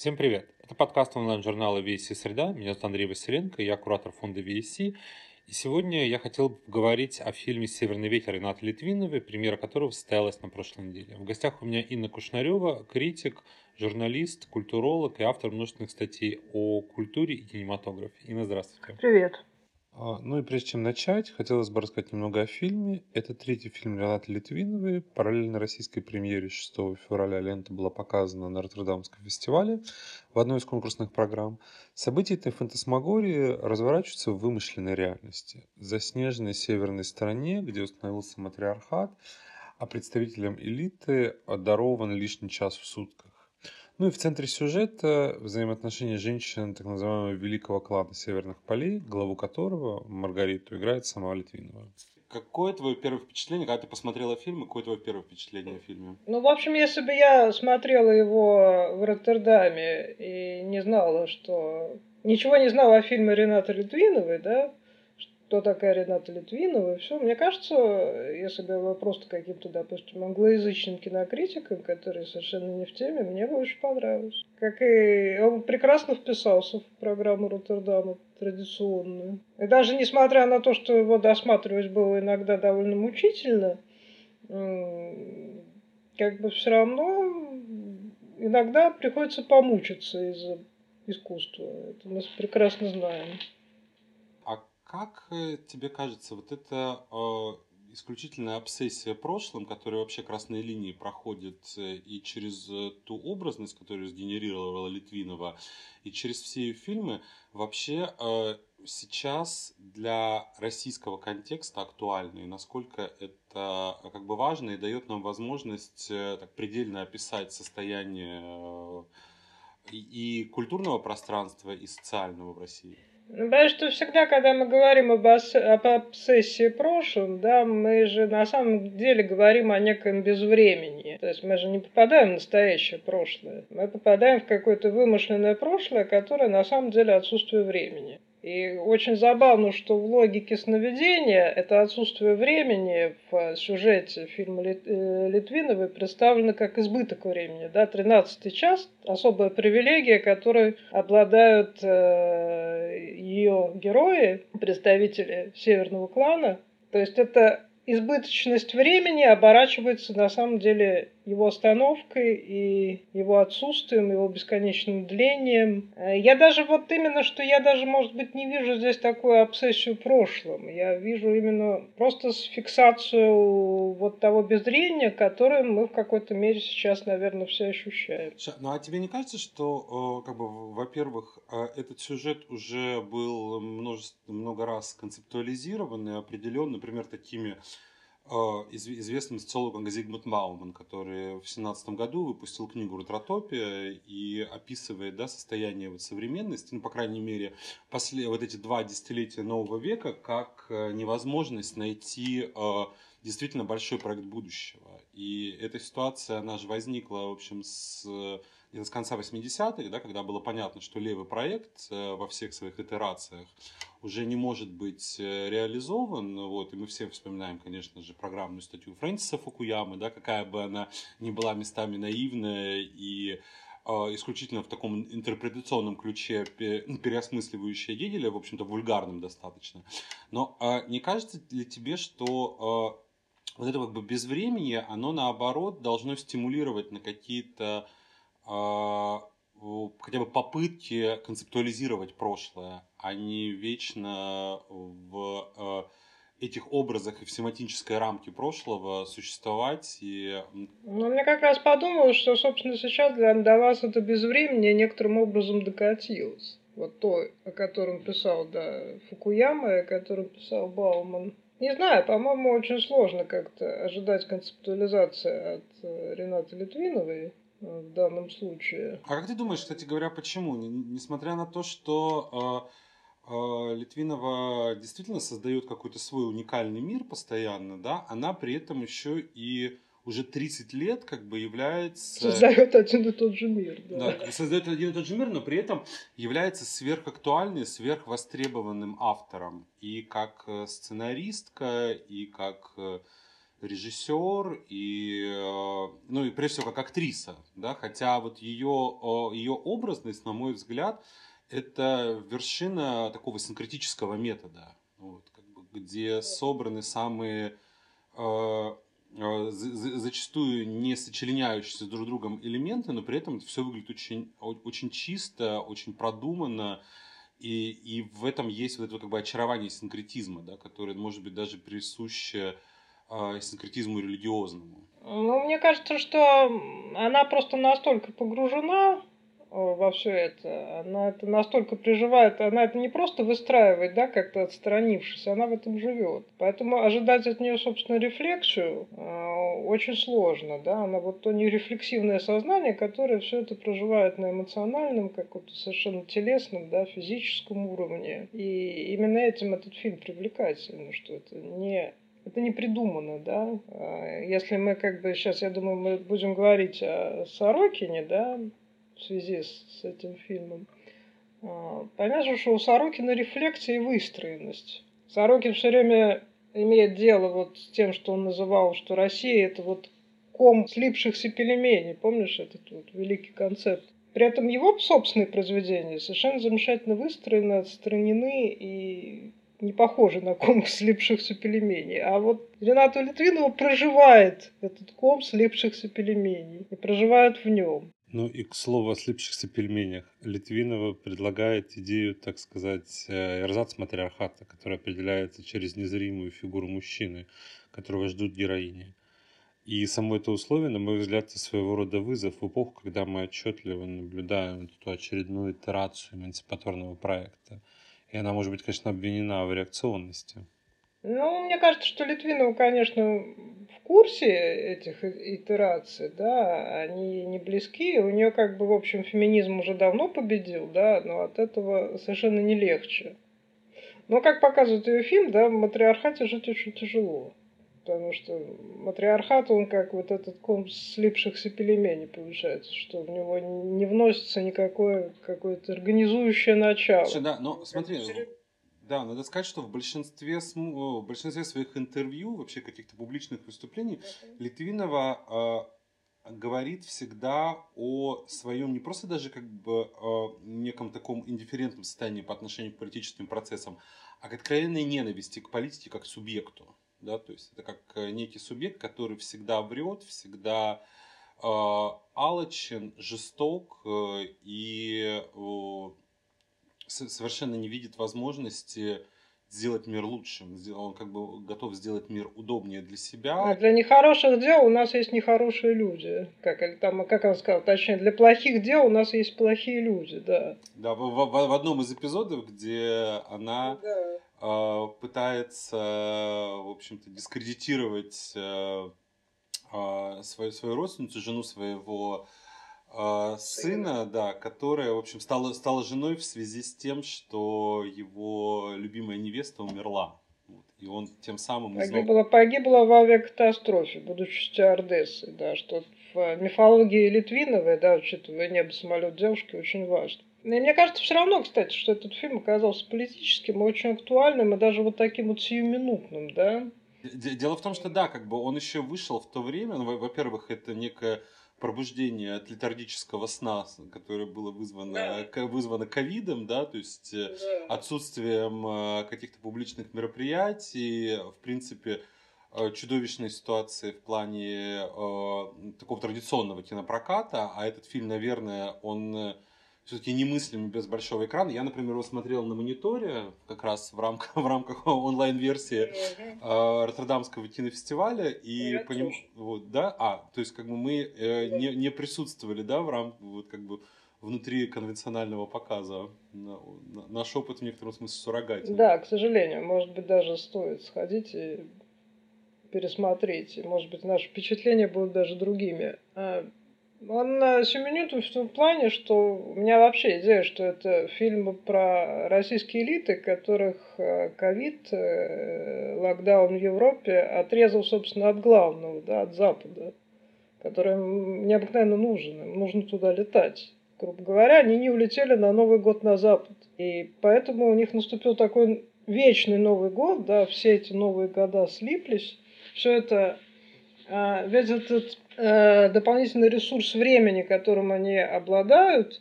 Всем привет! Это подкаст онлайн-журнала VSC «Среда». Меня зовут Андрей Василенко, я куратор фонда VSC. И сегодня я хотел бы поговорить о фильме «Северный ветер» Ренаты Литвиновой, премьера которого состоялась на прошлой неделе. В гостях у меня Инна Кушнарева, критик, журналист, культуролог и автор множественных статей о культуре и кинематографе. Инна, здравствуйте. Привет. А, ну и прежде чем начать, хотелось бы рассказать немного о фильме. Это третий фильм Ренаты Литвиновой. Параллельно российской премьере 6 февраля лента была показана на Роттердамском фестивале в одной из конкурсных программ. События этой фантасмагории разворачиваются в вымышленной реальности. За снежной северной стороне, где установился матриархат, а представителям элиты дарован лишний час в сутках. Ну и в центре сюжета взаимоотношения женщин так называемого великого клана Северных полей, главу которого, Маргариту, играет сама Литвинова. Какое твое первое впечатление, когда ты посмотрела фильм, и какое твое первое впечатление о фильме? Ну, в общем, если бы я смотрела его в Роттердаме и не знала, что... Ничего не знала о фильме Рената Литвиновой, да, кто такая Рената Литвинова и все. Мне кажется, если бы я была просто каким-то, допустим, англоязычным кинокритиком, который совершенно не в теме, мне бы очень понравилось. Как и он прекрасно вписался в программу Роттердама традиционную. И даже несмотря на то, что его досматривать было иногда довольно мучительно, как бы все равно иногда приходится помучиться из-за искусства. Это мы прекрасно знаем. Как э, тебе кажется, вот эта э, исключительная обсессия прошлым, которая вообще красной линии проходит э, и через ту образность, которую сгенерировала Литвинова, и через все ее фильмы, вообще сейчас для российского контекста актуальна, и насколько это как бы важно и дает нам возможность так предельно описать состояние и культурного пространства, и социального в России? Ну, потому что всегда, когда мы говорим об, ос- об обсессии прошлым, да, мы же на самом деле говорим о неком безвремени. То есть мы же не попадаем в настоящее прошлое. Мы попадаем в какое-то вымышленное прошлое, которое на самом деле отсутствие времени. И очень забавно, что в логике сновидения это отсутствие времени в сюжете фильма э, Литвиновой представлено как избыток времени. Да? 13 час – особая привилегия, которой обладают э, ее герои, представители северного клана. То есть это избыточность времени оборачивается на самом деле его остановкой и его отсутствием, его бесконечным длением. Э, я даже вот именно, что я даже, может быть, не вижу здесь такую обсессию прошлым. Я вижу именно просто фиксацию вот того беззрения, которое мы в какой-то мере сейчас, наверное, все ощущаем. Ну а тебе не кажется, что, э, как бы, во-первых, э, этот сюжет уже был множество, много раз концептуализирован и определен, например, такими известным социологом Зигмунд Мауман, который в семнадцатом году выпустил книгу «Рутропия» и описывает да, состояние вот современности, ну, по крайней мере, после, вот эти два десятилетия нового века, как э, невозможность найти э, действительно большой проект будущего. И эта ситуация, она же возникла, в общем, с где-то с конца 80-х, да, когда было понятно, что левый проект э, во всех своих итерациях уже не может быть э, реализован. Вот, и мы все вспоминаем, конечно же, программную статью Фрэнсиса Фукуямы, да, какая бы она ни была местами наивная и э, исключительно в таком интерпретационном ключе переосмысливающая Гегеля, в общем-то, вульгарным достаточно. Но не кажется ли тебе, что вот это как бы безвременье, оно наоборот должно стимулировать на какие-то хотя бы попытки концептуализировать прошлое, а не вечно в а, этих образах и в семантической рамке прошлого существовать. И... Ну, мне как раз подумалось, что, собственно, сейчас для, для вас это безвременье некоторым образом докатилось. Вот то, о котором писал да, Фукуяма, и о котором писал Бауман. Не знаю, по-моему, очень сложно как-то ожидать концептуализации от э, Ренаты Литвиновой в данном случае. А как ты думаешь, кстати говоря, почему? Несмотря на то, что э, э, Литвинова действительно создает какой-то свой уникальный мир постоянно, да, она при этом еще и уже 30 лет как бы является... Создает один и тот же мир. Да. да, создает один и тот же мир, но при этом является сверхактуальным, сверхвостребованным автором. И как э, сценаристка, и как режиссер и, э, ну и прежде всего как актриса, да, хотя вот ее, ее образность, на мой взгляд, это вершина такого синкретического метода, вот, как бы, где собраны самые э, э, зачастую не сочленяющиеся друг с другом элементы, но при этом все выглядит очень, очень чисто, очень продуманно, и, и в этом есть вот это как бы очарование синкретизма, да, которое может быть даже присуще э, синкретизму религиозному? Ну, мне кажется, что она просто настолько погружена во все это. Она это настолько приживает, она это не просто выстраивает, да, как-то отстранившись, она в этом живет. Поэтому ожидать от нее, собственно, рефлексию э, очень сложно, да. Она вот то нерефлексивное сознание, которое все это проживает на эмоциональном, каком-то совершенно телесном, да, физическом уровне. И именно этим этот фильм привлекательный, что это не это не придумано, да. А, если мы как бы сейчас, я думаю, мы будем говорить о Сорокине, да, в связи с, с этим фильмом. А, понятно, что у Сорокина рефлексия и выстроенность. Сорокин все время имеет дело вот с тем, что он называл, что Россия это вот ком слипшихся пельменей. Помнишь этот вот великий концепт? При этом его собственные произведения совершенно замечательно выстроены, отстранены и не похожи на ком слипшихся пельменей. А вот Рената Литвинова проживает этот ком слипшихся пельменей и проживает в нем. Ну и к слову о слипшихся пельменях. Литвинова предлагает идею, так сказать, э, эрзац матриархата, который определяется через незримую фигуру мужчины, которого ждут героини. И само это условие, на мой взгляд, это своего рода вызов в эпоху, когда мы отчетливо наблюдаем эту очередную итерацию эмансипаторного проекта. И она может быть, конечно, обвинена в реакционности. Ну, мне кажется, что Литвинова, конечно, в курсе этих итераций, да, они не близки. У нее как бы, в общем, феминизм уже давно победил, да, но от этого совершенно не легче. Но, как показывает ее фильм, да, в матриархате жить очень тяжело. Потому что матриархат, он как вот этот ком слипшихся пельменей получается, что в него не вносится никакое какое-то организующее начало. Слушай, да, но смотри, да, надо сказать, что в большинстве, в большинстве своих интервью, вообще каких-то публичных выступлений, Литвинова э, говорит всегда о своем не просто даже как бы э, неком таком индифферентном состоянии по отношению к политическим процессам, а к откровенной ненависти к политике как субъекту. Да? То есть это как э, некий субъект, который всегда врет, всегда э, алчен, жесток э, и э, совершенно не видит возможности сделать мир лучшим. Он как бы готов сделать мир удобнее для себя. А для нехороших дел у нас есть нехорошие люди. Как, или там, как он сказал, точнее, для плохих дел у нас есть плохие люди, да. Да, в, в, в одном из эпизодов, где она да. Э, пытается, в общем-то, дискредитировать э, э, свою, свою родственницу, жену своего сына, да, которая, в общем, стала, стала женой в связи с тем, что его любимая невеста умерла. Вот, и он тем самым узнал... Погибла, погибла в авиакатастрофе, будучи стюардессой, да, что в мифологии Литвиновой, да, учитывая небо, самолет девушки, очень важно. И мне кажется, все равно, кстати, что этот фильм оказался политическим и очень актуальным, и даже вот таким вот сиюминутным, да. Дело в том, что да, как бы он еще вышел в то время, ну, во-первых, это некая пробуждение от летаргического сна, которое было вызвано, да. вызвано ковидом, да, то есть э, да. отсутствием э, каких-то публичных мероприятий, в принципе, э, чудовищной ситуации в плане э, такого традиционного кинопроката, а этот фильм, наверное, он все-таки немыслим без большого экрана. Я, например, его смотрел на мониторе, как раз в рамках, в рамках онлайн-версии э, Роттердамского кинофестиваля. И поним... вот, да, а, то есть как бы мы э, не, не присутствовали, да, в рамках, вот как бы внутри конвенционального показа. Наш опыт в некотором смысле суррогатен. Да, к сожалению. Может быть, даже стоит сходить и пересмотреть. Может быть, наши впечатления будут даже другими. А, он семенит в том плане, что у меня вообще идея, что это фильм про российские элиты, которых э, ковид, э, локдаун в Европе отрезал, собственно, от главного, да, от Запада, который необыкновенно нужен. Им нужно туда летать. Грубо говоря, они не улетели на Новый год на Запад. И поэтому у них наступил такой вечный Новый год, да, все эти новые года слиплись. Все это весь этот э, дополнительный ресурс времени, которым они обладают,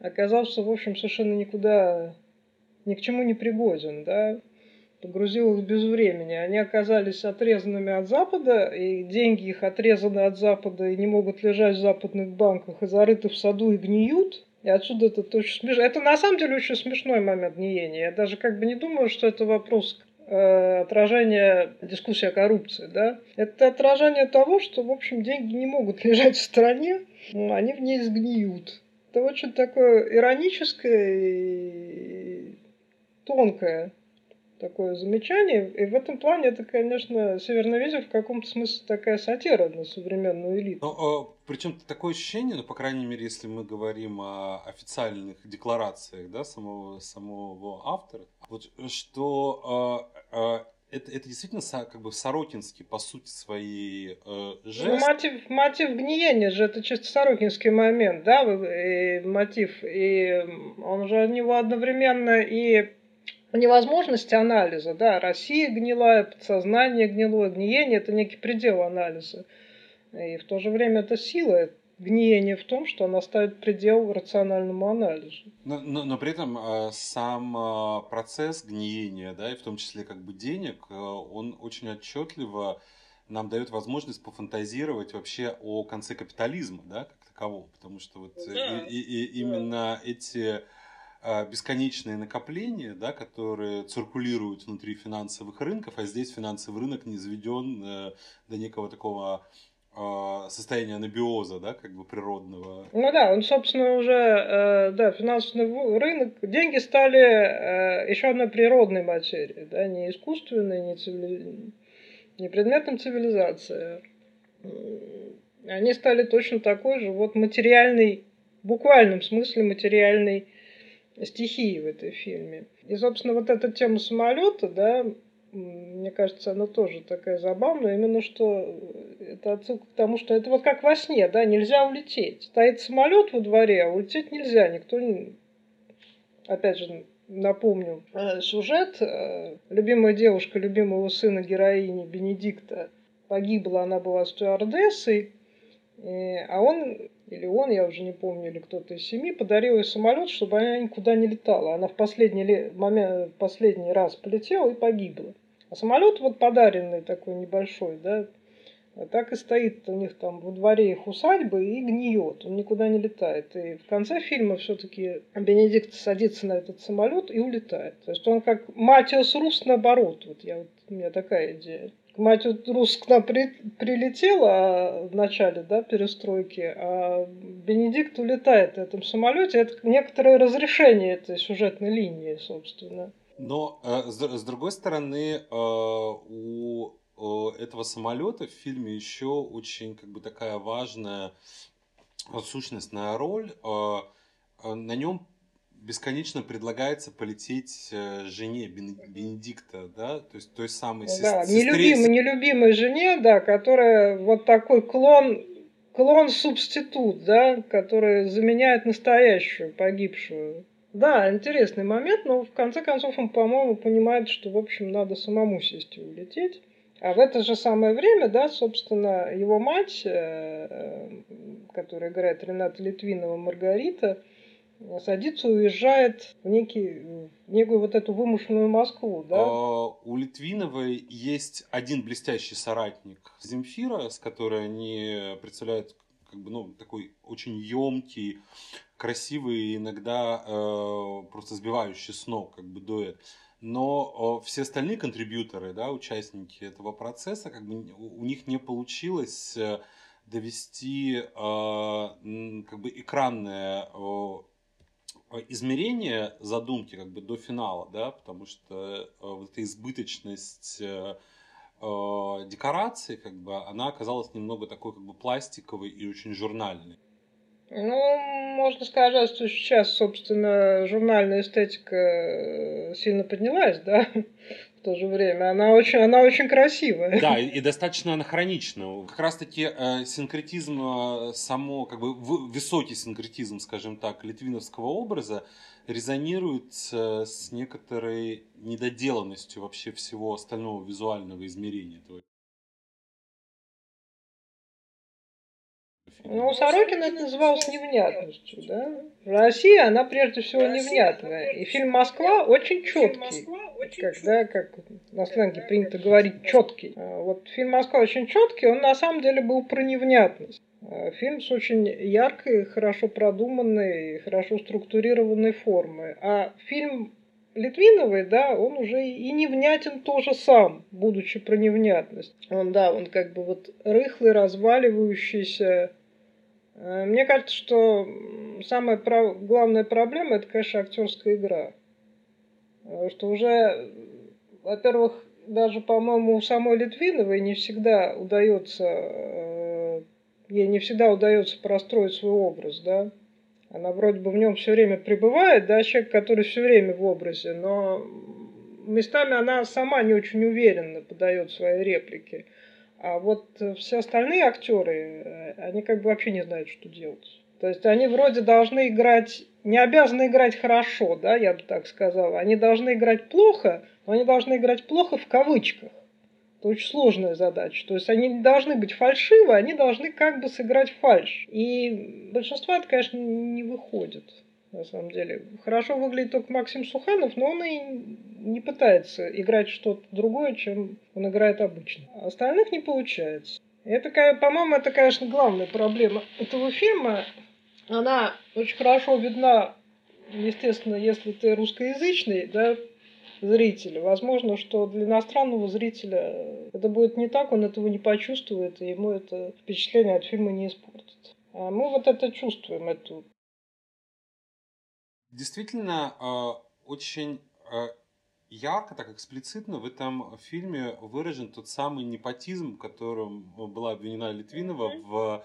оказался, в общем, совершенно никуда, ни к чему не пригоден, да, погрузил их без времени. Они оказались отрезанными от Запада, и деньги их отрезаны от Запада и не могут лежать в западных банках, и зарыты в саду и гниют. И отсюда это очень смешно. Это на самом деле очень смешной момент гниения. Я даже как бы не думаю, что это вопрос э, отражения дискуссии о коррупции. Да? Это отражение того, что, в общем, деньги не могут лежать в стране, они в ней сгниют. Это очень такое ироническое и тонкое такое замечание. И в этом плане это, конечно, Северный ветер в каком-то смысле такая сатира на современную элиту. Но, а, причем такое ощущение, ну, по крайней мере, если мы говорим о официальных декларациях да, самого, самого автора, вот, что а, а, это, это действительно как бы Сорокинский по сути своей э, жест. Ну, мотив, мотив гниения же это чисто Сорокинский момент, да, и мотив, и он же у него одновременно и невозможности анализа, да, Россия гнилая, подсознание гнилое, гниение – это некий предел анализа. И в то же время это сила, гниение в том, что она ставит предел рациональному анализу. Но, но, но при этом э, сам э, процесс гниения, да, и в том числе как бы денег, э, он очень отчетливо нам дает возможность пофантазировать вообще о конце капитализма, да, как такового, потому что вот да. и, и, и именно эти а, бесконечные накопления, да, которые циркулируют внутри финансовых рынков, а здесь финансовый рынок не заведен э, до некого такого а, состояния анабиоза, да, как бы природного. Ну да, он, собственно, уже, э, да, финансовый рынок, деньги стали э, еще одной природной материей, да, не искусственной, не, цивили... не предметом цивилизации. Они стали точно такой же, вот материальный, в буквальном смысле материальный стихии в этой фильме. И, собственно, вот эта тема самолета, да, мне кажется, она тоже такая забавная, именно что это отсылка к тому, что это вот как во сне, да, нельзя улететь. Стоит самолет во дворе, а улететь нельзя, никто не... Опять же, напомню э, сюжет. Э, любимая девушка любимого сына героини Бенедикта погибла, она была стюардессой, а он или он, я уже не помню, или кто-то из семьи, подарил ей самолет, чтобы она никуда не летала. Она в последний, момент, последний раз полетела и погибла. А самолет вот подаренный такой небольшой, да, так и стоит у них там во дворе их усадьбы и гниет, он никуда не летает. И в конце фильма все-таки Бенедикт садится на этот самолет и улетает. То есть он как Матиас Рус наоборот. Вот я вот, у меня такая идея мать Рус к нам при, прилетела а, в начале да, перестройки, а Бенедикт улетает в этом самолете. Это некоторое разрешение этой сюжетной линии, собственно. Но э, с, другой стороны, э, у э, этого самолета в фильме еще очень как бы такая важная сущностная роль. На нем бесконечно предлагается полететь э, жене Бенедикта, да, то есть той самой сестре. Да, нелюбимой, нелюбимой жене, да, которая вот такой клон, клон-субститут, да, который заменяет настоящую погибшую. Да, интересный момент, но в конце концов он, по-моему, понимает, что, в общем, надо самому сесть и улететь. А в это же самое время, да, собственно, его мать, э, э, которая играет Рената Литвинова Маргарита, садится, уезжает в, некий, в некую вот эту вымышленную Москву, да? А, у Литвиновой есть один блестящий соратник Земфира, с которой они представляют как бы, ну, такой очень емкий, красивый, иногда э, просто сбивающий с ног, как бы дуэт. Но э, все остальные контрибьюторы, да, участники этого процесса, как бы у них не получилось э, довести э, как бы экранное Э, измерение задумки как бы до финала, да, потому что э, вот эта избыточность э, декорации, как бы, она оказалась немного такой как бы пластиковой и очень журнальной. Ну, можно сказать, что сейчас, собственно, журнальная эстетика сильно поднялась, да, в то же время. Она очень, она очень красивая. Да, и, и достаточно анахронична. Как раз-таки э, синкретизм, э, само, как бы в, высокий синкретизм, скажем так, литвиновского образа резонирует э, с некоторой недоделанностью вообще всего остального визуального измерения этого Ну, у Сорокина это называлось невнятностью, да? Россия, она прежде всего невнятная. И фильм «Москва» очень четкий. Когда, как на сленге принято говорить, четкий. А вот фильм «Москва» очень четкий, он на самом деле был про невнятность. А фильм с очень яркой, хорошо продуманной, хорошо структурированной формой. А фильм Литвиновой, да, он уже и невнятен тоже сам, будучи про невнятность. Он, да, он как бы вот рыхлый, разваливающийся. Э, мне кажется, что самая прав... главная проблема это, конечно, актерская игра. Э, что уже, во-первых, даже, по-моему, у самой Литвиновой не всегда удается, э, ей не всегда удается простроить свой образ, да. Она вроде бы в нем все время пребывает, да, человек, который все время в образе, но местами она сама не очень уверенно подает свои реплики. А вот все остальные актеры, э, они как бы вообще не знают, что делать. То есть они вроде должны играть, не обязаны играть хорошо, да, я бы так сказала. Они должны играть плохо, но они должны играть плохо в кавычках. Это очень сложная задача. То есть они не должны быть фальшивы, они должны как бы сыграть фальш. И большинство это, конечно, не выходит. На самом деле. Хорошо выглядит только Максим Суханов, но он и не пытается играть что-то другое, чем он играет обычно. Остальных не получается. Это, по-моему, это, конечно, главная проблема этого фильма. Она очень хорошо видна, естественно, если ты русскоязычный, да, зрителя. Возможно, что для иностранного зрителя это будет не так, он этого не почувствует, и ему это впечатление от фильма не испортит. А мы вот это чувствуем, эту. Действительно, э, очень э, ярко, так эксплицитно в этом фильме выражен тот самый непотизм, которым была обвинена Литвинова в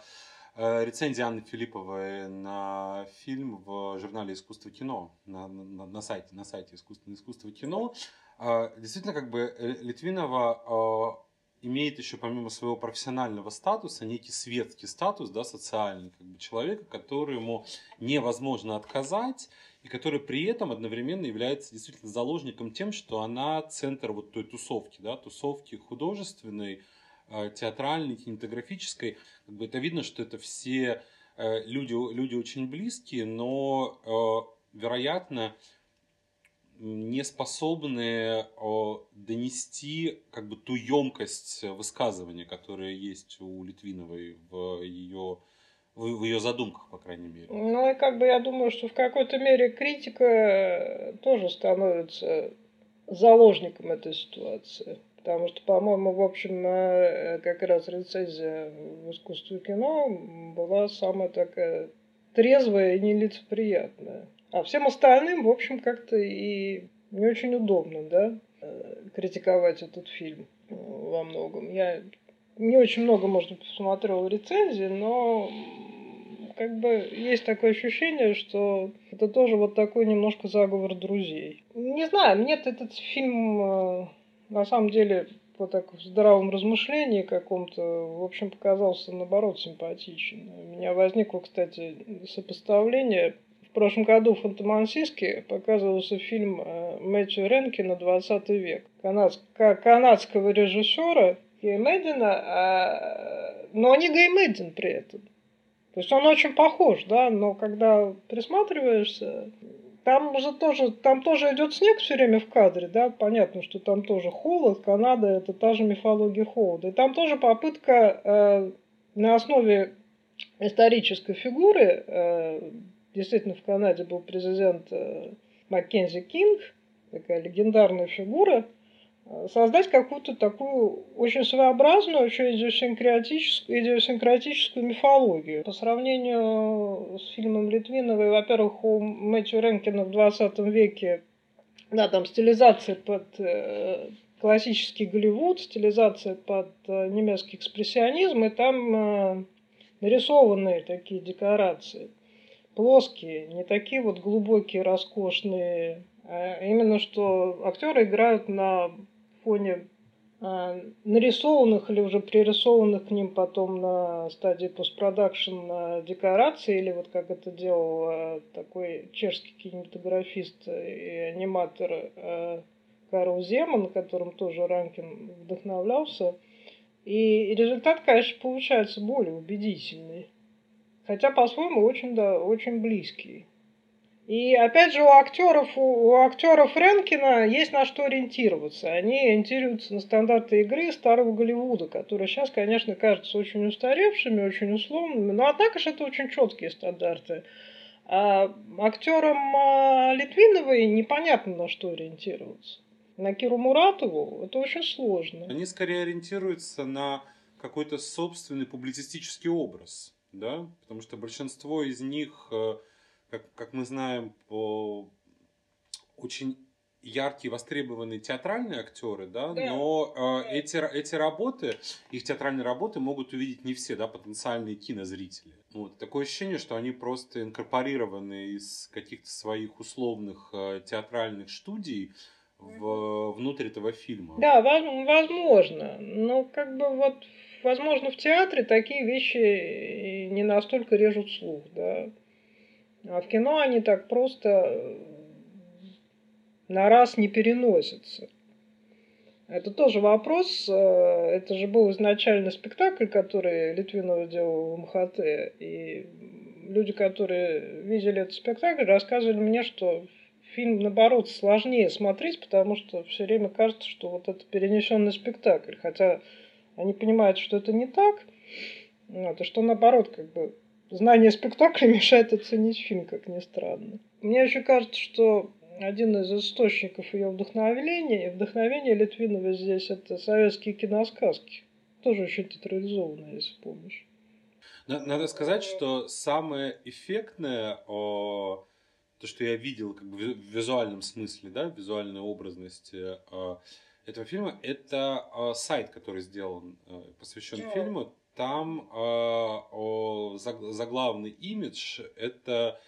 Э, рецензия Анны Филипповой на фильм в журнале «Искусство кино», на, на, на сайте, на сайте «Искусство, искусство кино». Действительно, как бы Литвинова имеет еще помимо своего профессионального статуса некий светский статус, да, социальный, как бы человека, которому невозможно отказать, и который при этом одновременно является действительно заложником тем, что она центр вот той тусовки, да, тусовки художественной, Э, театральной, кинематографической, как бы это видно, что это все э, люди, люди очень близкие, но, э, вероятно, не способны донести как бы ту емкость высказывания, которая есть у Литвиновой в ее в ее задумках, по крайней мере. Ну и как бы я думаю, что в какой-то мере критика тоже становится заложником этой ситуации. Потому что, по-моему, в общем, э, как раз рецензия в искусстве кино была самая такая трезвая и нелицеприятная. А всем остальным, в общем, как-то и не очень удобно, да, э, критиковать этот фильм во многом. Я не очень много, может быть, посмотрела рецензии, но как бы есть такое ощущение, что это тоже вот такой немножко заговор друзей. Не знаю, мне этот фильм э, на самом деле, по так в здравом размышлении каком-то, в общем, показался, наоборот, симпатичен. У меня возникло, кстати, сопоставление. В прошлом году в Фантомансийске показывался фильм э, Мэтью Ренкина «20 век» канадск, канадского режиссера Геймедина, а, но не Геймедин при этом. То есть он очень похож, да, но когда присматриваешься, там же тоже, там тоже идет снег все время в кадре, да, понятно, что там тоже холод, Канада это та же мифология холода. И там тоже попытка э, на основе исторической фигуры, э, действительно в Канаде был президент э, Маккензи Кинг, такая легендарная фигура, создать какую-то такую очень своеобразную, очень идиосинкратическую, идиосинкратическую мифологию. По сравнению с фильмом Литвиновой, во-первых, у Мэтью Ренкина в 20 веке да, там стилизация под э, классический Голливуд, стилизация под э, немецкий экспрессионизм, и там э, нарисованные такие декорации. Плоские, не такие вот глубокие, роскошные, а именно что актеры играют на фоне а, нарисованных или уже пририсованных к ним потом на стадии постпродакшн а, декораций, или вот как это делал а, такой чешский кинематографист и аниматор Карл Земан, которым тоже Ранкин вдохновлялся. И результат, конечно, получается более убедительный. Хотя по-своему очень, да, очень близкий. И опять же у актеров, у, у актеров Ренкина есть на что ориентироваться. Они ориентируются на стандарты игры старого Голливуда, которые сейчас, конечно, кажутся очень устаревшими, очень условными, но однако же это очень четкие стандарты. А актерам а, Литвиновой непонятно на что ориентироваться. На Киру Муратову это очень сложно. Они скорее ориентируются на какой-то собственный публицистический образ, да, потому что большинство из них э, как, как мы знаем, по очень яркие, востребованные театральные актеры, да, да. но э, эти, эти работы, их театральные работы могут увидеть не все, да, потенциальные кинозрители. Вот. Такое ощущение, что они просто инкорпорированы из каких-то своих условных э, театральных студий в, внутрь этого фильма. Да, возможно. Но как бы вот, возможно, в театре такие вещи не настолько режут слух, да. А в кино они так просто э, на раз не переносятся. Это тоже вопрос. Э, это же был изначально спектакль, который Литвинов делал в МХТ. И люди, которые видели этот спектакль, рассказывали мне, что фильм, наоборот, сложнее смотреть, потому что все время кажется, что вот это перенесенный спектакль. Хотя они понимают, что это не так. И что наоборот, как бы знание спектакля мешает оценить фильм, как ни странно. Мне еще кажется, что один из источников ее вдохновения, и вдохновения Литвинова здесь это советские киносказки. Тоже очень театрализованные, если помнишь. Надо сказать, что самое эффектное, о, то, что я видел как бы в визуальном смысле, да, в визуальной образности о, этого фильма, это о, сайт, который сделан, посвящен фильму там э, заглавный имидж это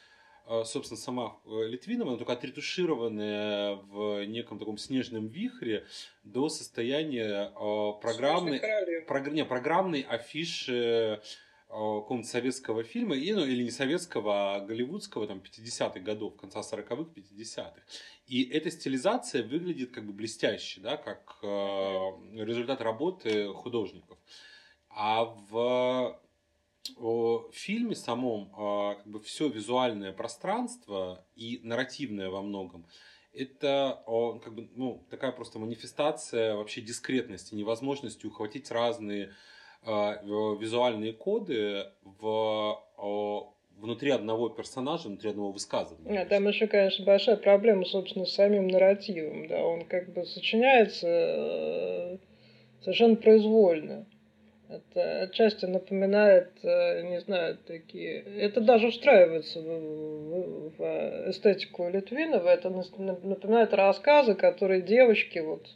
э, собственно, сама э, Литвинова, она только отретушированная в неком таком снежном вихре до состояния э, программной, прог, не, программной афиши какого-то советского фильма, и, ну, или не советского, а голливудского, там, 50-х годов, конца 40-х, 50-х. И эта стилизация выглядит как бы блестяще, да, как результат работы художников. А в в фильме самом а, как бы все визуальное пространство и нарративное во многом это как бы, ну, такая просто манифестация вообще дискретности, невозможности ухватить разные а, визуальные коды в внутри одного персонажа, внутри одного высказывания. А, там еще, конечно, большая проблема, собственно, с самим нарративом. Да, он как бы сочиняется э, совершенно произвольно. Это отчасти напоминает, э, не знаю, такие... Это даже встраивается в, в, в эстетику Литвинова. Это напоминает рассказы, которые девочки вот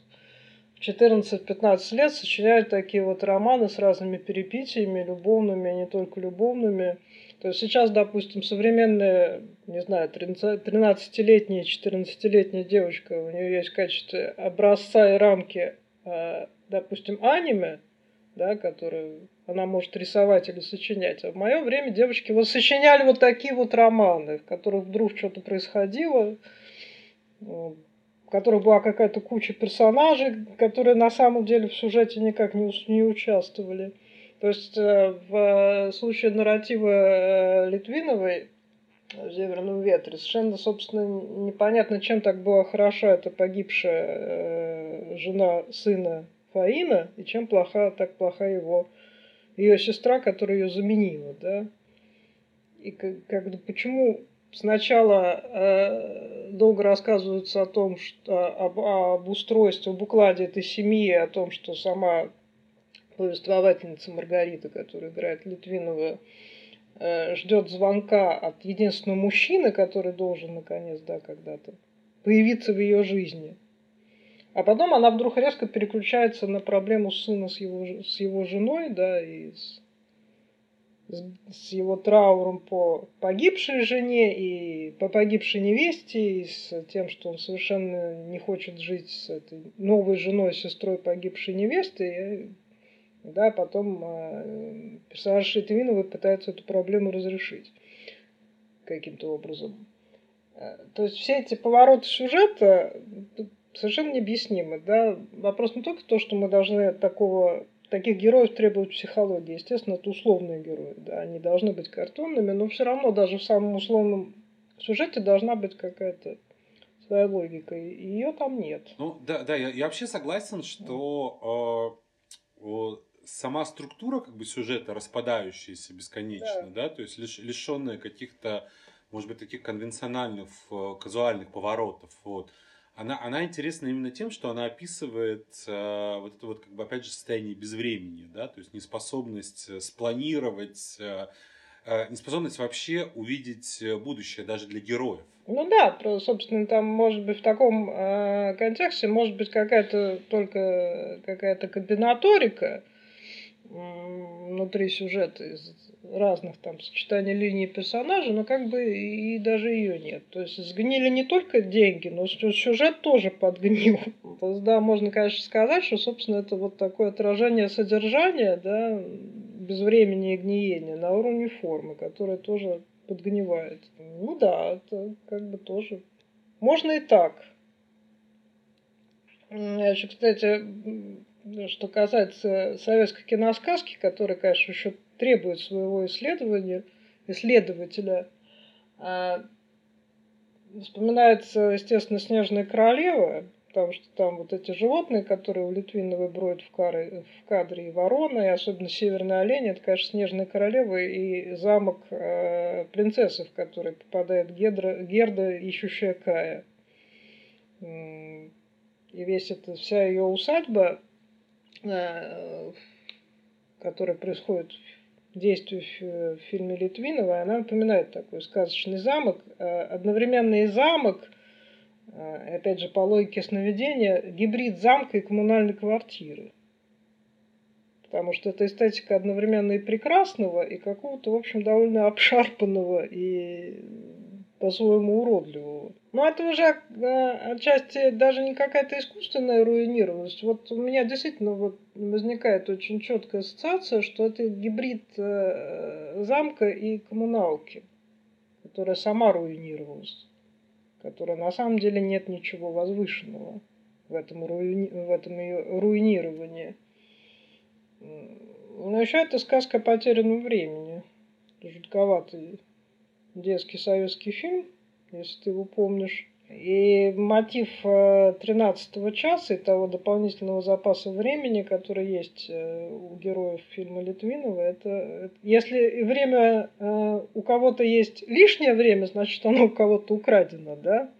в 14-15 лет сочиняют такие вот романы с разными перепитиями, любовными, не только любовными. То есть сейчас, допустим, современная, не знаю, 13-летняя, 14-летняя девочка, у нее есть в качестве образца и рамки, э, допустим, аниме, да, которую она может рисовать или сочинять. А в мое время девочки вот сочиняли вот такие вот романы, в которых вдруг что-то происходило, в которых была какая-то куча персонажей, которые на самом деле в сюжете никак не, не участвовали. То есть э, в случае нарратива э, Литвиновой в «Северном ветре» совершенно, собственно, непонятно, чем так была хороша эта погибшая э, жена сына Фаина, и чем плоха, так плоха его ее сестра, которая ее заменила, да. И как, как почему сначала э, долго рассказывается о том, что об, об устройстве, об укладе этой семьи, о том, что сама повествовательница Маргарита, которая играет Литвинова, э, ждет звонка от единственного мужчины, который должен наконец, да, когда-то появиться в ее жизни – а потом она вдруг резко переключается на проблему сына с его, с его женой, да, и с, с его трауром по погибшей жене и по погибшей невесте, и с тем, что он совершенно не хочет жить с этой новой женой, сестрой погибшей невесты. И, да, потом э, персонаж Шитвиновой пытается эту проблему разрешить каким-то образом. Э, то есть все эти повороты сюжета совершенно необъяснимо. Да? Вопрос не только в том, что мы должны такого таких героев требует психология. Естественно, это условные герои, да, они должны быть картонными, но все равно даже в самом условном сюжете должна быть какая-то своя логика, и ее там нет. Ну да, да, я, я вообще согласен, что э, сама структура как бы сюжета распадающаяся бесконечно, да, да? то есть лиш, лишенная каких-то, может быть, таких конвенциональных, э, казуальных поворотов, вот она, она интересна именно тем, что она описывает э, вот это вот, как бы, опять же, состояние безвремени, да, то есть неспособность э, спланировать, э, э, неспособность вообще увидеть э, будущее даже для героев. Ну да, собственно, там может быть в таком э, контексте может быть какая-то только какая-то комбинаторика э, внутри сюжета из разных там сочетаний линий персонажей, но как бы и даже ее нет. То есть сгнили не только деньги, но сюжет тоже подгнил. То есть, да, можно, конечно, сказать, что, собственно, это вот такое отражение содержания, да, без времени и гниения на уровне формы, которая тоже подгнивает. Ну да, это как бы тоже... Можно и так. Я еще, кстати, что касается советской киносказки, которая, конечно, еще требует своего исследования, исследователя. А, вспоминается, естественно, «Снежная королева», потому что там вот эти животные, которые у Литвиновой бродят в, кадре, в кадре, и ворона, и особенно северный олень, это, конечно, «Снежная королева» и замок э, принцессы, в который попадает Гедра, Герда, ищущая Кая. И весь это, вся ее усадьба, э, которая происходит действию в фильме Литвинова, она напоминает такой сказочный замок. Э, одновременно и замок, э, опять же, по логике сновидения, гибрид замка и коммунальной квартиры. Потому что это эстетика одновременно и прекрасного, и какого-то, в общем, довольно обшарпанного и по-своему уродливого. Но это уже э, отчасти даже не какая-то искусственная руинированность. Вот у меня действительно вот возникает очень четкая ассоциация, что это гибрид э, замка и коммуналки, которая сама руинировалась, которая на самом деле нет ничего возвышенного в этом, руини... в этом ее руинировании. Но еще это сказка о потерянном времени. Жутковатый детский советский фильм, если ты его помнишь. И мотив 13 э, часа и того дополнительного запаса времени, который есть э, у героев фильма Литвинова, это если время э, у кого-то есть лишнее время, значит оно у кого-то украдено, да?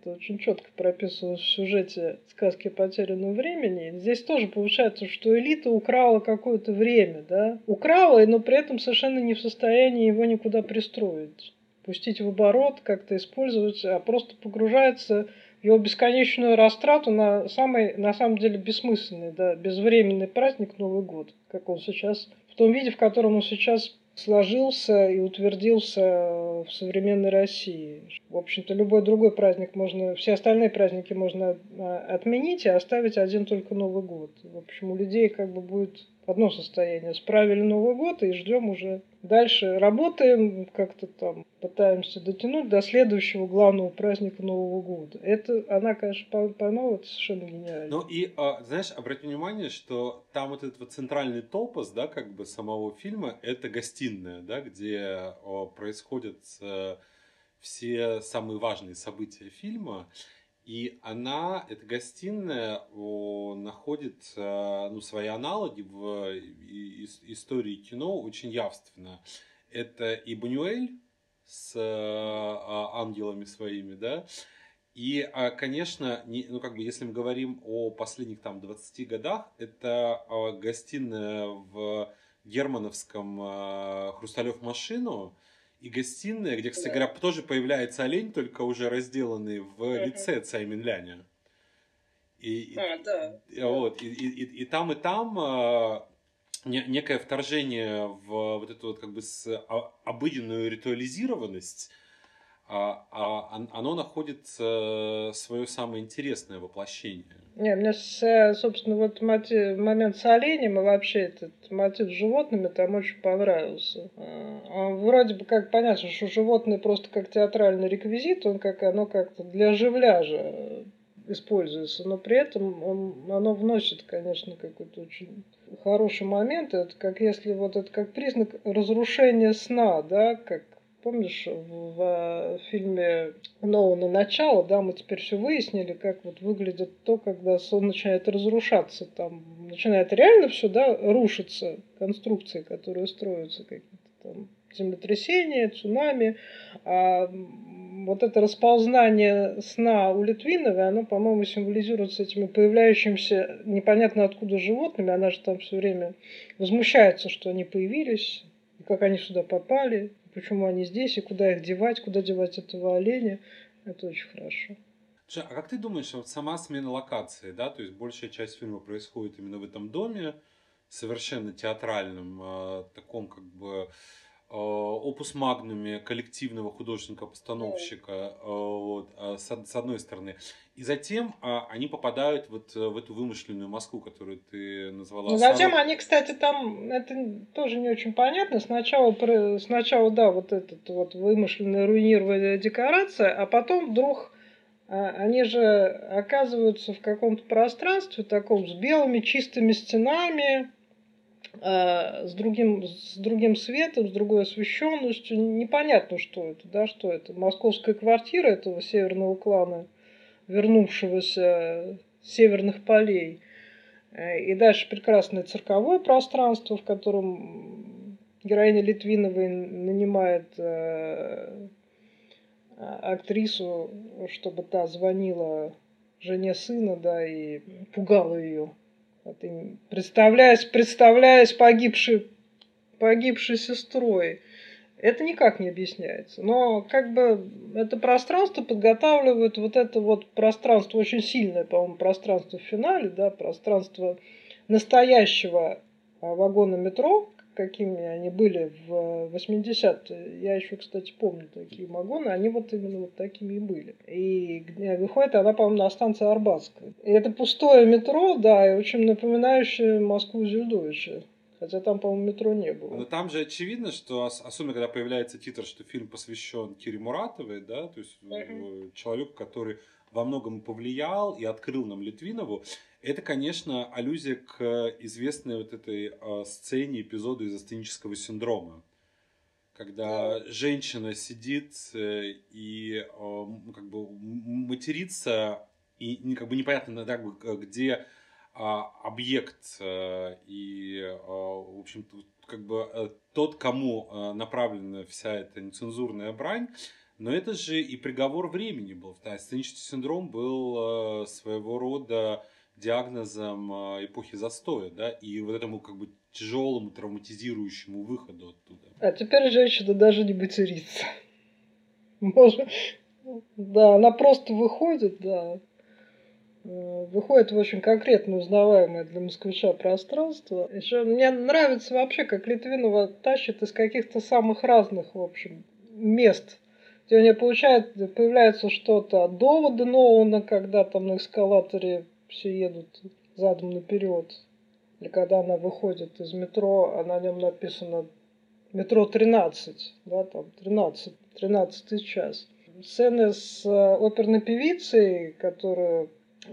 Это очень четко прописывалось в сюжете сказки потерянного времени. Здесь тоже получается, что элита украла какое-то время, да? Украла, но при этом совершенно не в состоянии его никуда пристроить пустить в оборот, как-то использовать, а просто погружается в его бесконечную растрату на самый, на самом деле, бессмысленный, да, безвременный праздник Новый год, как он сейчас, в том виде, в котором он сейчас сложился и утвердился в современной России. В общем-то, любой другой праздник можно, все остальные праздники можно а, отменить и оставить один только Новый год. В общем, у людей как бы будет одно состояние. Справили Новый год и ждем уже дальше. Работаем, как-то там пытаемся дотянуть до следующего главного праздника Нового года. Это, она, конечно, поймала, это совершенно гениально. Ну и, а, знаешь, обрати внимание, что там вот этот вот центральный топос, да, как бы самого фильма, это гостиная, да, где происходят э, все самые важные события фильма. И она, эта гостиная, находит э, ну, свои аналоги в истории кино очень явственно. Это и Бунюэль с э, а, ангелами своими, да, и, а, конечно, не, ну, как бы, если мы говорим о последних там 20 годах, это а, гостиная в Германовском Хрусталев машину, и гостиная, где, кстати говоря, тоже появляется олень, только уже разделанный в лице Цайминляня. И, а, да. И, вот, и, и, и, и там, и там э, некое вторжение в вот эту вот как бы с, а, обыденную ритуализированность, оно находит э, свое самое интересное воплощение. Не, мне, э, собственно, вот мотив, момент с оленем и вообще этот мотив с животными там очень понравился. А, вроде бы как понятно, что животные просто как театральный реквизит, он как оно как-то для живляжа используется, но при этом он, оно вносит, конечно, какой-то очень хороший момент. Это как если вот это как признак разрушения сна, да, как помнишь, в, в фильме Ноуна «Начало», да, мы теперь все выяснили, как вот выглядит то, когда сон начинает разрушаться, там начинает реально все, да, рушиться, конструкции, которые строятся, какие-то там землетрясения, цунами, а вот это расползнание сна у Литвиновой, оно, по-моему, символизируется этими появляющимися непонятно откуда животными. Она же там все время возмущается, что они появились, как они сюда попали, почему они здесь, и куда их девать, куда девать этого оленя. Это очень хорошо. Слушай, а как ты думаешь, вот сама смена локации, да, то есть большая часть фильма происходит именно в этом доме, совершенно театральном, э, таком как бы опус магнуме коллективного художника-постановщика, э, вот, э, с одной стороны. И затем они попадают вот в эту вымышленную Москву, которую ты назвала. Ну, затем они, кстати, там, это тоже не очень понятно. Сначала, сначала да, вот этот вот вымышленная руинированная декорация, а потом вдруг они же оказываются в каком-то пространстве таком с белыми чистыми стенами, с другим, с другим светом, с другой освещенностью. Непонятно, что это, да, что это. Московская квартира этого северного клана, вернувшегося с северных полей. Э, и дальше прекрасное цирковое пространство, в котором героиня Литвиновой нанимает э, актрису, чтобы та звонила жене сына, да, и пугала ее вот представляясь, представляясь погибшей, погибшей сестрой. Это никак не объясняется. Но как бы это пространство подготавливает вот это вот пространство, очень сильное, по-моему, пространство в финале, да, пространство настоящего а, вагона метро, какими они были в 80-е. Я еще, кстати, помню такие вагоны. Они вот именно вот такими и были. И выходит она, по-моему, на станции Арбатская. И это пустое метро, да, и очень напоминающее Москву Зюдовича. Хотя там, по-моему, метро не было. Но там же очевидно, что особенно когда появляется титр, что фильм посвящен Кире Муратовой, да, то есть uh-huh. человеку, который во многом повлиял и открыл нам Литвинову. Это, конечно, аллюзия к известной вот этой э, сцене, эпизоду из астенического синдрома. Когда женщина сидит э, и э, как бы матерится, и как бы непонятно, да, где э, объект э, и, э, в общем как бы э, тот, кому э, направлена вся эта нецензурная брань, но это же и приговор времени был. Да, сценический синдром был э, своего рода диагнозом э, эпохи застоя, да, и вот этому как бы тяжелому травматизирующему выходу оттуда. А теперь женщина даже не матерится. Может, да, она просто выходит, да, э, выходит в очень конкретно узнаваемое для москвича пространство. Еще мне нравится вообще, как Литвинова тащит из каких-то самых разных, в общем, мест где у нее получает, появляется что-то доводы Ноуна, когда там на эскалаторе все едут задом наперед. Или когда она выходит из метро, а на нем написано метро 13, да, там 13, 13 час. Сцены с э, оперной певицей, которую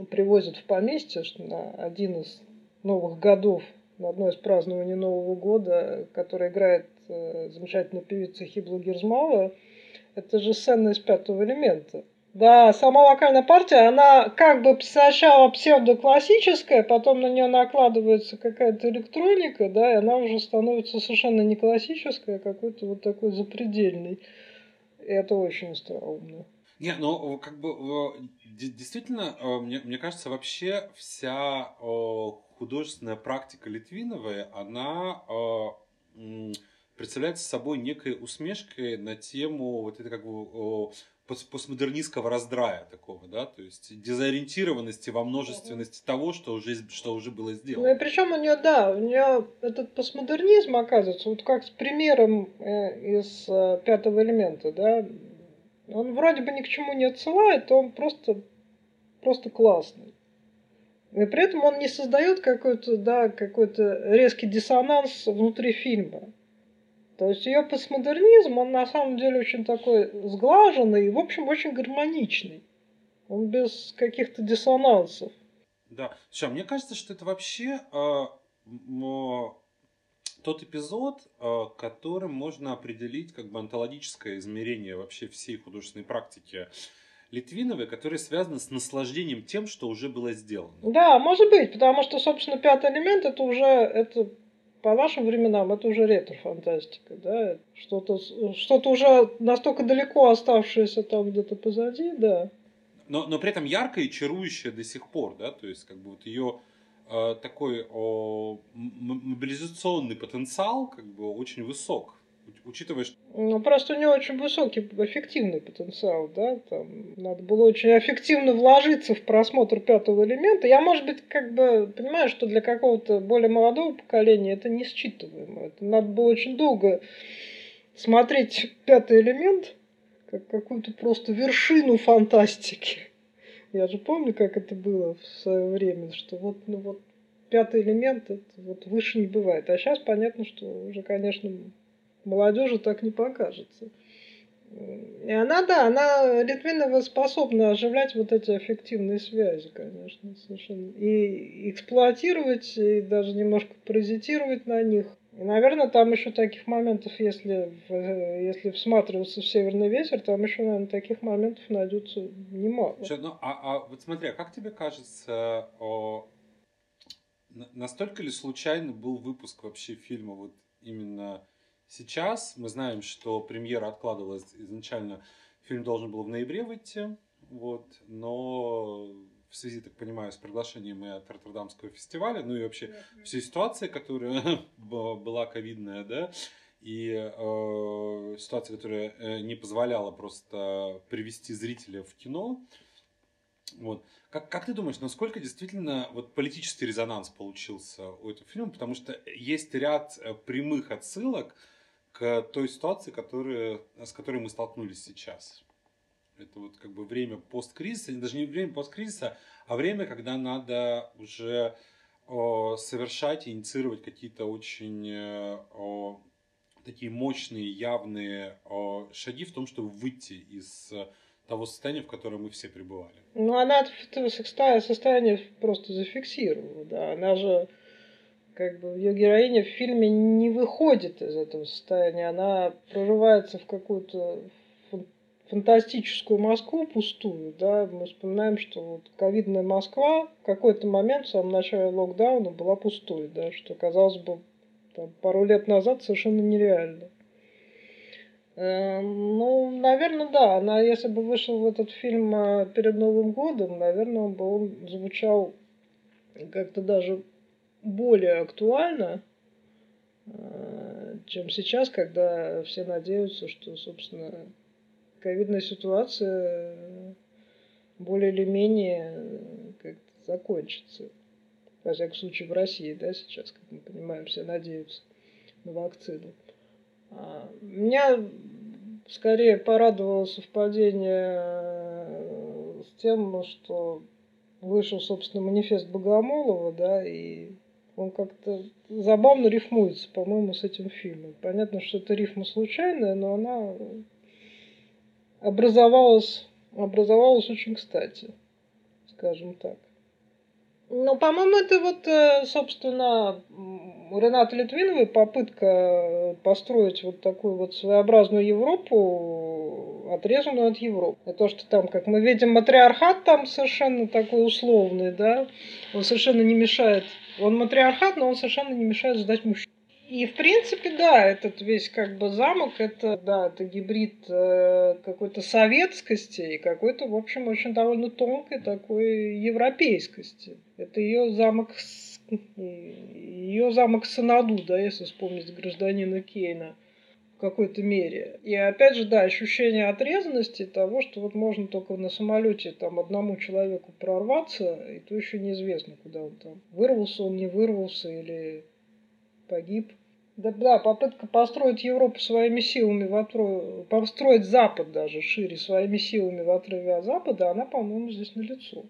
привозят в поместье на один из новых годов, на одно из празднований Нового года, которая играет э, замечательная певица Хибла Герзмала, это же сцена из пятого элемента. Да, сама вокальная партия, она как бы сначала псевдоклассическая, потом на нее накладывается какая-то электроника, да, и она уже становится совершенно не классическая, а какой-то вот такой запредельный. И это очень остроумно. Не, ну, как бы, действительно, э, мне, мне кажется, вообще вся художественная практика Литвиновой, она представляет собой некой усмешкой на тему вот это как бы постмодернистского раздрая такого, да, то есть дезориентированности во множественности того, что уже, что уже было сделано. Ну и причем у нее, да, у нее этот постмодернизм оказывается, вот как с примером э, из э, пятого элемента, да, он вроде бы ни к чему не отсылает, он просто, просто классный. И при этом он не создает какой-то, да, какой-то резкий диссонанс внутри фильма. То есть ее постмодернизм, он на самом деле очень такой сглаженный и, в общем, очень гармоничный. Он без каких-то диссонансов. Да. Все, мне кажется, что это вообще э, тот эпизод, э, которым можно определить как бы онтологическое измерение вообще всей художественной практики Литвиновой, который связан с наслаждением тем, что уже было сделано. Да, может быть, потому что, собственно, пятый элемент это уже это по нашим временам это уже ретро-фантастика, да, что-то что уже настолько далеко оставшееся там где-то позади, да. Но, но при этом яркая и чарующая до сих пор, да, то есть как бы вот ее э, такой о, мобилизационный потенциал как бы очень высок учитывая, что... Ну, просто у него очень высокий эффективный потенциал, да, там надо было очень эффективно вложиться в просмотр пятого элемента. Я, может быть, как бы понимаю, что для какого-то более молодого поколения это не считываемо. Это надо было очень долго смотреть пятый элемент, как какую-то просто вершину фантастики. Я же помню, как это было в свое время, что вот, ну вот пятый элемент, это вот выше не бывает. А сейчас понятно, что уже, конечно, молодежи так не покажется. И она, да, она, Литвинова способна оживлять вот эти аффективные связи, конечно, совершенно. И эксплуатировать, и даже немножко паразитировать на них. И, наверное, там еще таких моментов, если, если всматриваться в «Северный ветер», там еще, наверное, таких моментов найдется немало. Что, ну, а, а вот смотри, а как тебе кажется, о, настолько ли случайно был выпуск вообще фильма вот именно Сейчас мы знаем, что премьера откладывалась изначально. Фильм должен был в ноябре выйти, вот, но в связи, так понимаю, с приглашением и от Роттердамского фестиваля, ну и вообще всей ситуации, которая была ковидная, да, и э, ситуация, которая э, не позволяла просто привести зрителя в кино. Вот. Как, как ты думаешь, насколько действительно вот политический резонанс получился у этого фильма? Потому что есть ряд э, прямых отсылок к той ситуации, которая, с которой мы столкнулись сейчас. Это вот как бы время посткризиса, даже не время посткризиса, а время, когда надо уже совершать инициировать какие-то очень о, такие мощные, явные шаги в том, чтобы выйти из того состояния, в котором мы все пребывали. Ну, она это состояние просто зафиксировала, да. Она же как бы ее героиня в фильме не выходит из этого состояния, она прорывается в какую-то фантастическую Москву пустую, да, мы вспоминаем, что вот ковидная Москва в какой-то момент в самом начале локдауна была пустой, да, что, казалось бы, там, пару лет назад совершенно нереально. Э, ну, наверное, да. Она, если бы вышел в этот фильм э, перед Новым годом, наверное, он бы он звучал как-то даже более актуально, э, чем сейчас, когда все надеются, что, собственно, ковидная ситуация более или менее как закончится. Во всяком случае, в России, да, сейчас, как мы понимаем, все надеются на вакцину. А, меня скорее порадовало совпадение э, с тем, что вышел, собственно, манифест Богомолова, да, и он как-то забавно рифмуется, по-моему, с этим фильмом. Понятно, что это рифма случайная, но она образовалась, образовалась очень кстати, скажем так. Ну, по-моему, это вот, э, собственно, у Рената Литвиновой попытка построить вот такую вот своеобразную Европу, отрезанную от Европы. И то, что там, как мы видим, матриархат там совершенно такой условный, да, он совершенно не мешает. Он матриархат, но он совершенно не мешает сдать мужчин. И, в принципе, да, этот весь как бы замок, это, да, это гибрид э, какой-то советскости и какой-то, в общем, очень довольно тонкой такой европейскости. Это ее замок, ее замок Санаду, да, если вспомнить гражданина Кейна какой-то мере. И опять же, да, ощущение отрезанности того, что вот можно только на самолете там одному человеку прорваться, и то еще неизвестно, куда он там. Вырвался он, не вырвался или погиб. Да, да, попытка построить Европу своими силами в отрыве, построить Запад даже шире своими силами в отрыве от Запада, она, по-моему, здесь налицо.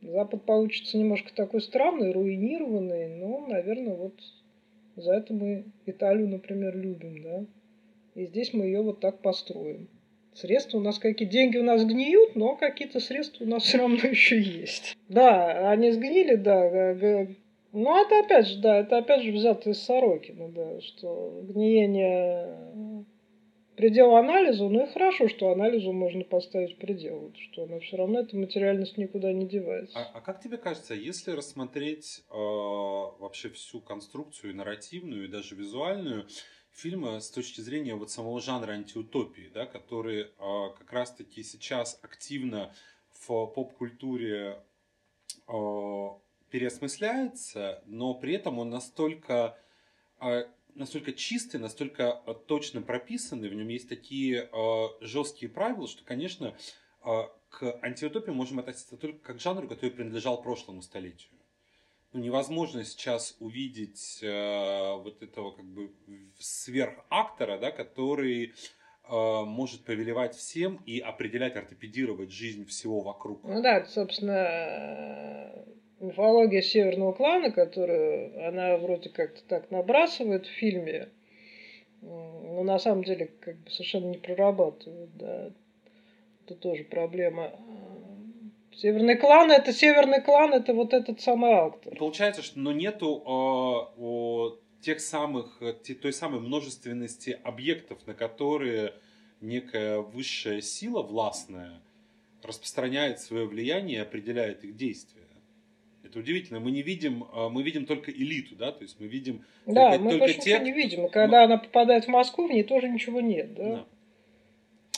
Запад получится немножко такой странный, руинированный, но, наверное, вот за это мы Италию, например, любим, да. И здесь мы ее вот так построим. Средства у нас какие деньги у нас гниют, но какие-то средства у нас все равно еще есть. Да, они сгнили, да. Ну, это опять же, да, это опять же взято из Сорокина, да, что гниение предел анализу, ну и хорошо, что анализу можно поставить предел, что она все равно, эта материальность никуда не девается. А, а как тебе кажется, если рассмотреть э, вообще всю конструкцию нарративную и даже визуальную фильма с точки зрения вот самого жанра антиутопии, да, который э, как раз-таки сейчас активно в поп-культуре э, переосмысляется, но при этом он настолько э, настолько чистый, настолько точно прописанный, в нем есть такие э, жесткие правила, что, конечно, э, к антиутопии можем относиться только как к жанру, который принадлежал прошлому столетию. Ну, невозможно сейчас увидеть э, вот этого как бы сверхактора, да, который э, может повелевать всем и определять, ортопедировать жизнь всего вокруг. Ну да, собственно, мифология северного клана, которую она вроде как-то так набрасывает в фильме, но на самом деле как бы совершенно не прорабатывает, да. Это тоже проблема. Северный клан это северный клан, это вот этот самый актор. Получается, что но нету э, о, тех самых, те, той самой множественности объектов, на которые некая высшая сила властная распространяет свое влияние и определяет их действия. Это удивительно. Мы не видим, а, мы видим только элиту, да, то есть мы видим да, только, мы только тех... не видим. И когда мы... она попадает в Москву, в ней тоже ничего нет, да.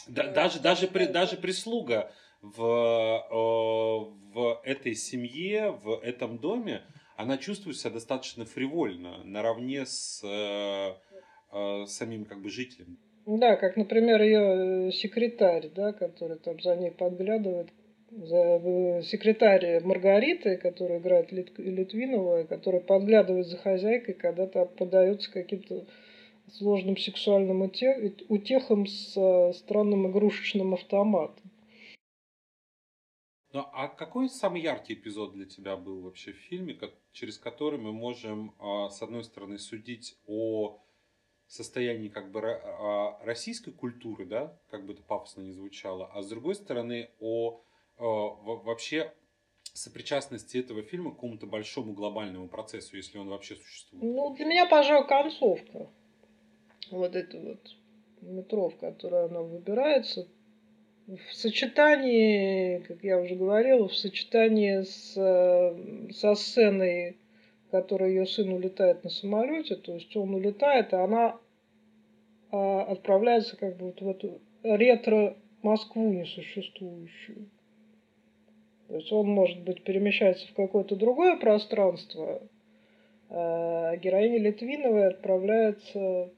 да. да даже, даже, при, даже прислуга в, в этой семье, в этом доме, она чувствует себя достаточно фривольно, наравне с э, э, самим как бы жителем. Да, как, например, ее секретарь, да, который там за ней подглядывает, за секретарь Маргариты, которая играет Литвинова, которая подглядывает за хозяйкой, когда-то подается каким-то сложным сексуальным утехам с странным игрушечным автоматом. Ну, а какой самый яркий эпизод для тебя был вообще в фильме, через который мы можем, а, с одной стороны, судить о состоянии как бы а, российской культуры, да, как бы это пафосно не звучало, а с другой стороны о Э, вообще сопричастности этого фильма к какому-то большому глобальному процессу, если он вообще существует? Ну, для меня, пожалуй, концовка. Вот эта вот метро, в которой она выбирается, в сочетании, как я уже говорила, в сочетании с, со сценой, в которой ее сын улетает на самолете, то есть он улетает, а она а, отправляется как бы вот в эту ретро Москву несуществующую. То есть он, может быть, перемещается в какое-то другое пространство, а героиня Литвиновой отправляется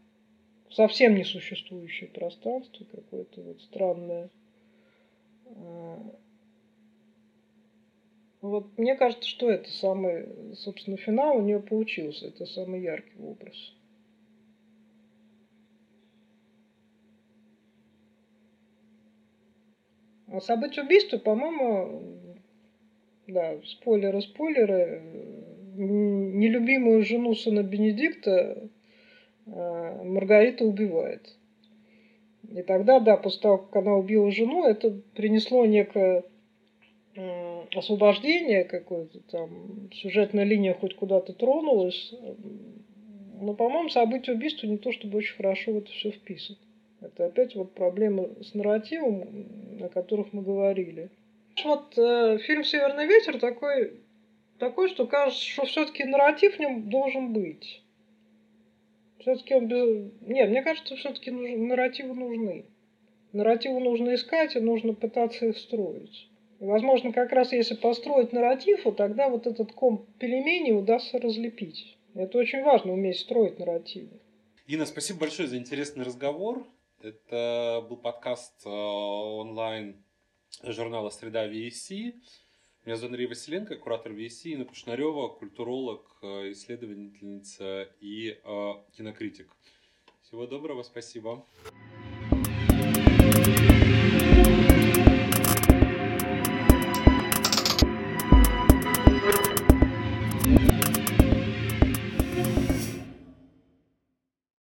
в совсем несуществующее пространство, какое-то вот странное. Вот мне кажется, что это самый, собственно, финал у нее получился. Это самый яркий образ. А событие убийства, по-моему, да, спойлеры, спойлеры. Нелюбимую жену сына Бенедикта а, Маргарита убивает. И тогда, да, после того, как она убила жену, это принесло некое освобождение какое-то там, сюжетная линия хоть куда-то тронулась. Но, по-моему, события убийства не то чтобы очень хорошо в это все вписано. Это опять вот проблема с нарративом, о которых мы говорили. Вот э, фильм «Северный ветер» такой, такой, что кажется, что все-таки нарратив в нем должен быть. Все-таки он без... Нет, мне кажется, все-таки нуж... нарративы нужны. Нарративы нужно искать, и нужно пытаться их строить. И, возможно, как раз если построить нарратив, вот тогда вот этот ком пельменей удастся разлепить. Это очень важно, уметь строить нарративы. Инна, спасибо большое за интересный разговор. Это был подкаст э, онлайн журнала «Среда VSC». Меня зовут Андрей Василенко, куратор VSC, Инна Кушнарева, культуролог, э, исследовательница и э, кинокритик. Всего доброго, спасибо.